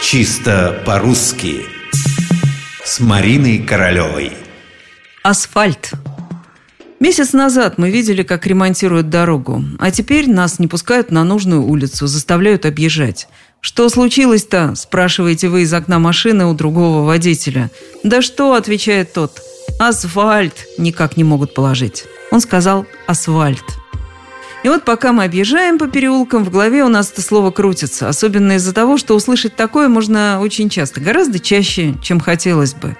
Чисто по-русски С Мариной Королевой Асфальт Месяц назад мы видели, как ремонтируют дорогу, а теперь нас не пускают на нужную улицу, заставляют объезжать. «Что случилось-то?» – спрашиваете вы из окна машины у другого водителя. «Да что?» – отвечает тот. «Асфальт!» – никак не могут положить. Он сказал «асфальт». И вот пока мы объезжаем по переулкам, в голове у нас это слово крутится. Особенно из-за того, что услышать такое можно очень часто, гораздо чаще, чем хотелось бы.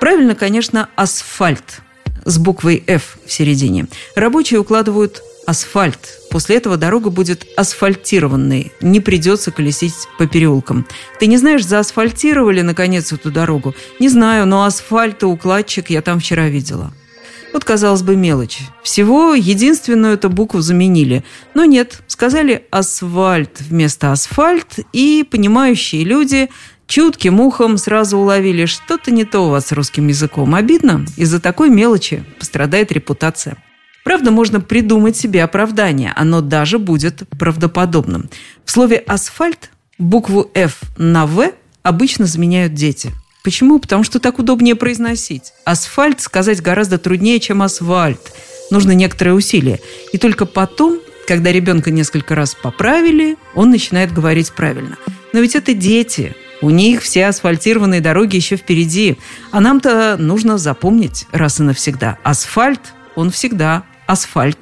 Правильно, конечно, асфальт с буквой «Ф» в середине. Рабочие укладывают асфальт. После этого дорога будет асфальтированной. Не придется колесить по переулкам. Ты не знаешь, заасфальтировали наконец эту дорогу? Не знаю, но асфальтоукладчик я там вчера видела. Вот, казалось бы, мелочь. Всего единственную эту букву заменили. Но нет, сказали «асфальт» вместо «асфальт», и понимающие люди чутким ухом сразу уловили, что-то не то у вас с русским языком. Обидно, из-за такой мелочи пострадает репутация. Правда, можно придумать себе оправдание, оно даже будет правдоподобным. В слове «асфальт» букву «Ф» на «В» обычно заменяют дети. Почему? Потому что так удобнее произносить. Асфальт сказать гораздо труднее, чем асфальт. Нужно некоторое усилие. И только потом, когда ребенка несколько раз поправили, он начинает говорить правильно. Но ведь это дети. У них все асфальтированные дороги еще впереди. А нам-то нужно запомнить раз и навсегда. Асфальт, он всегда асфальт.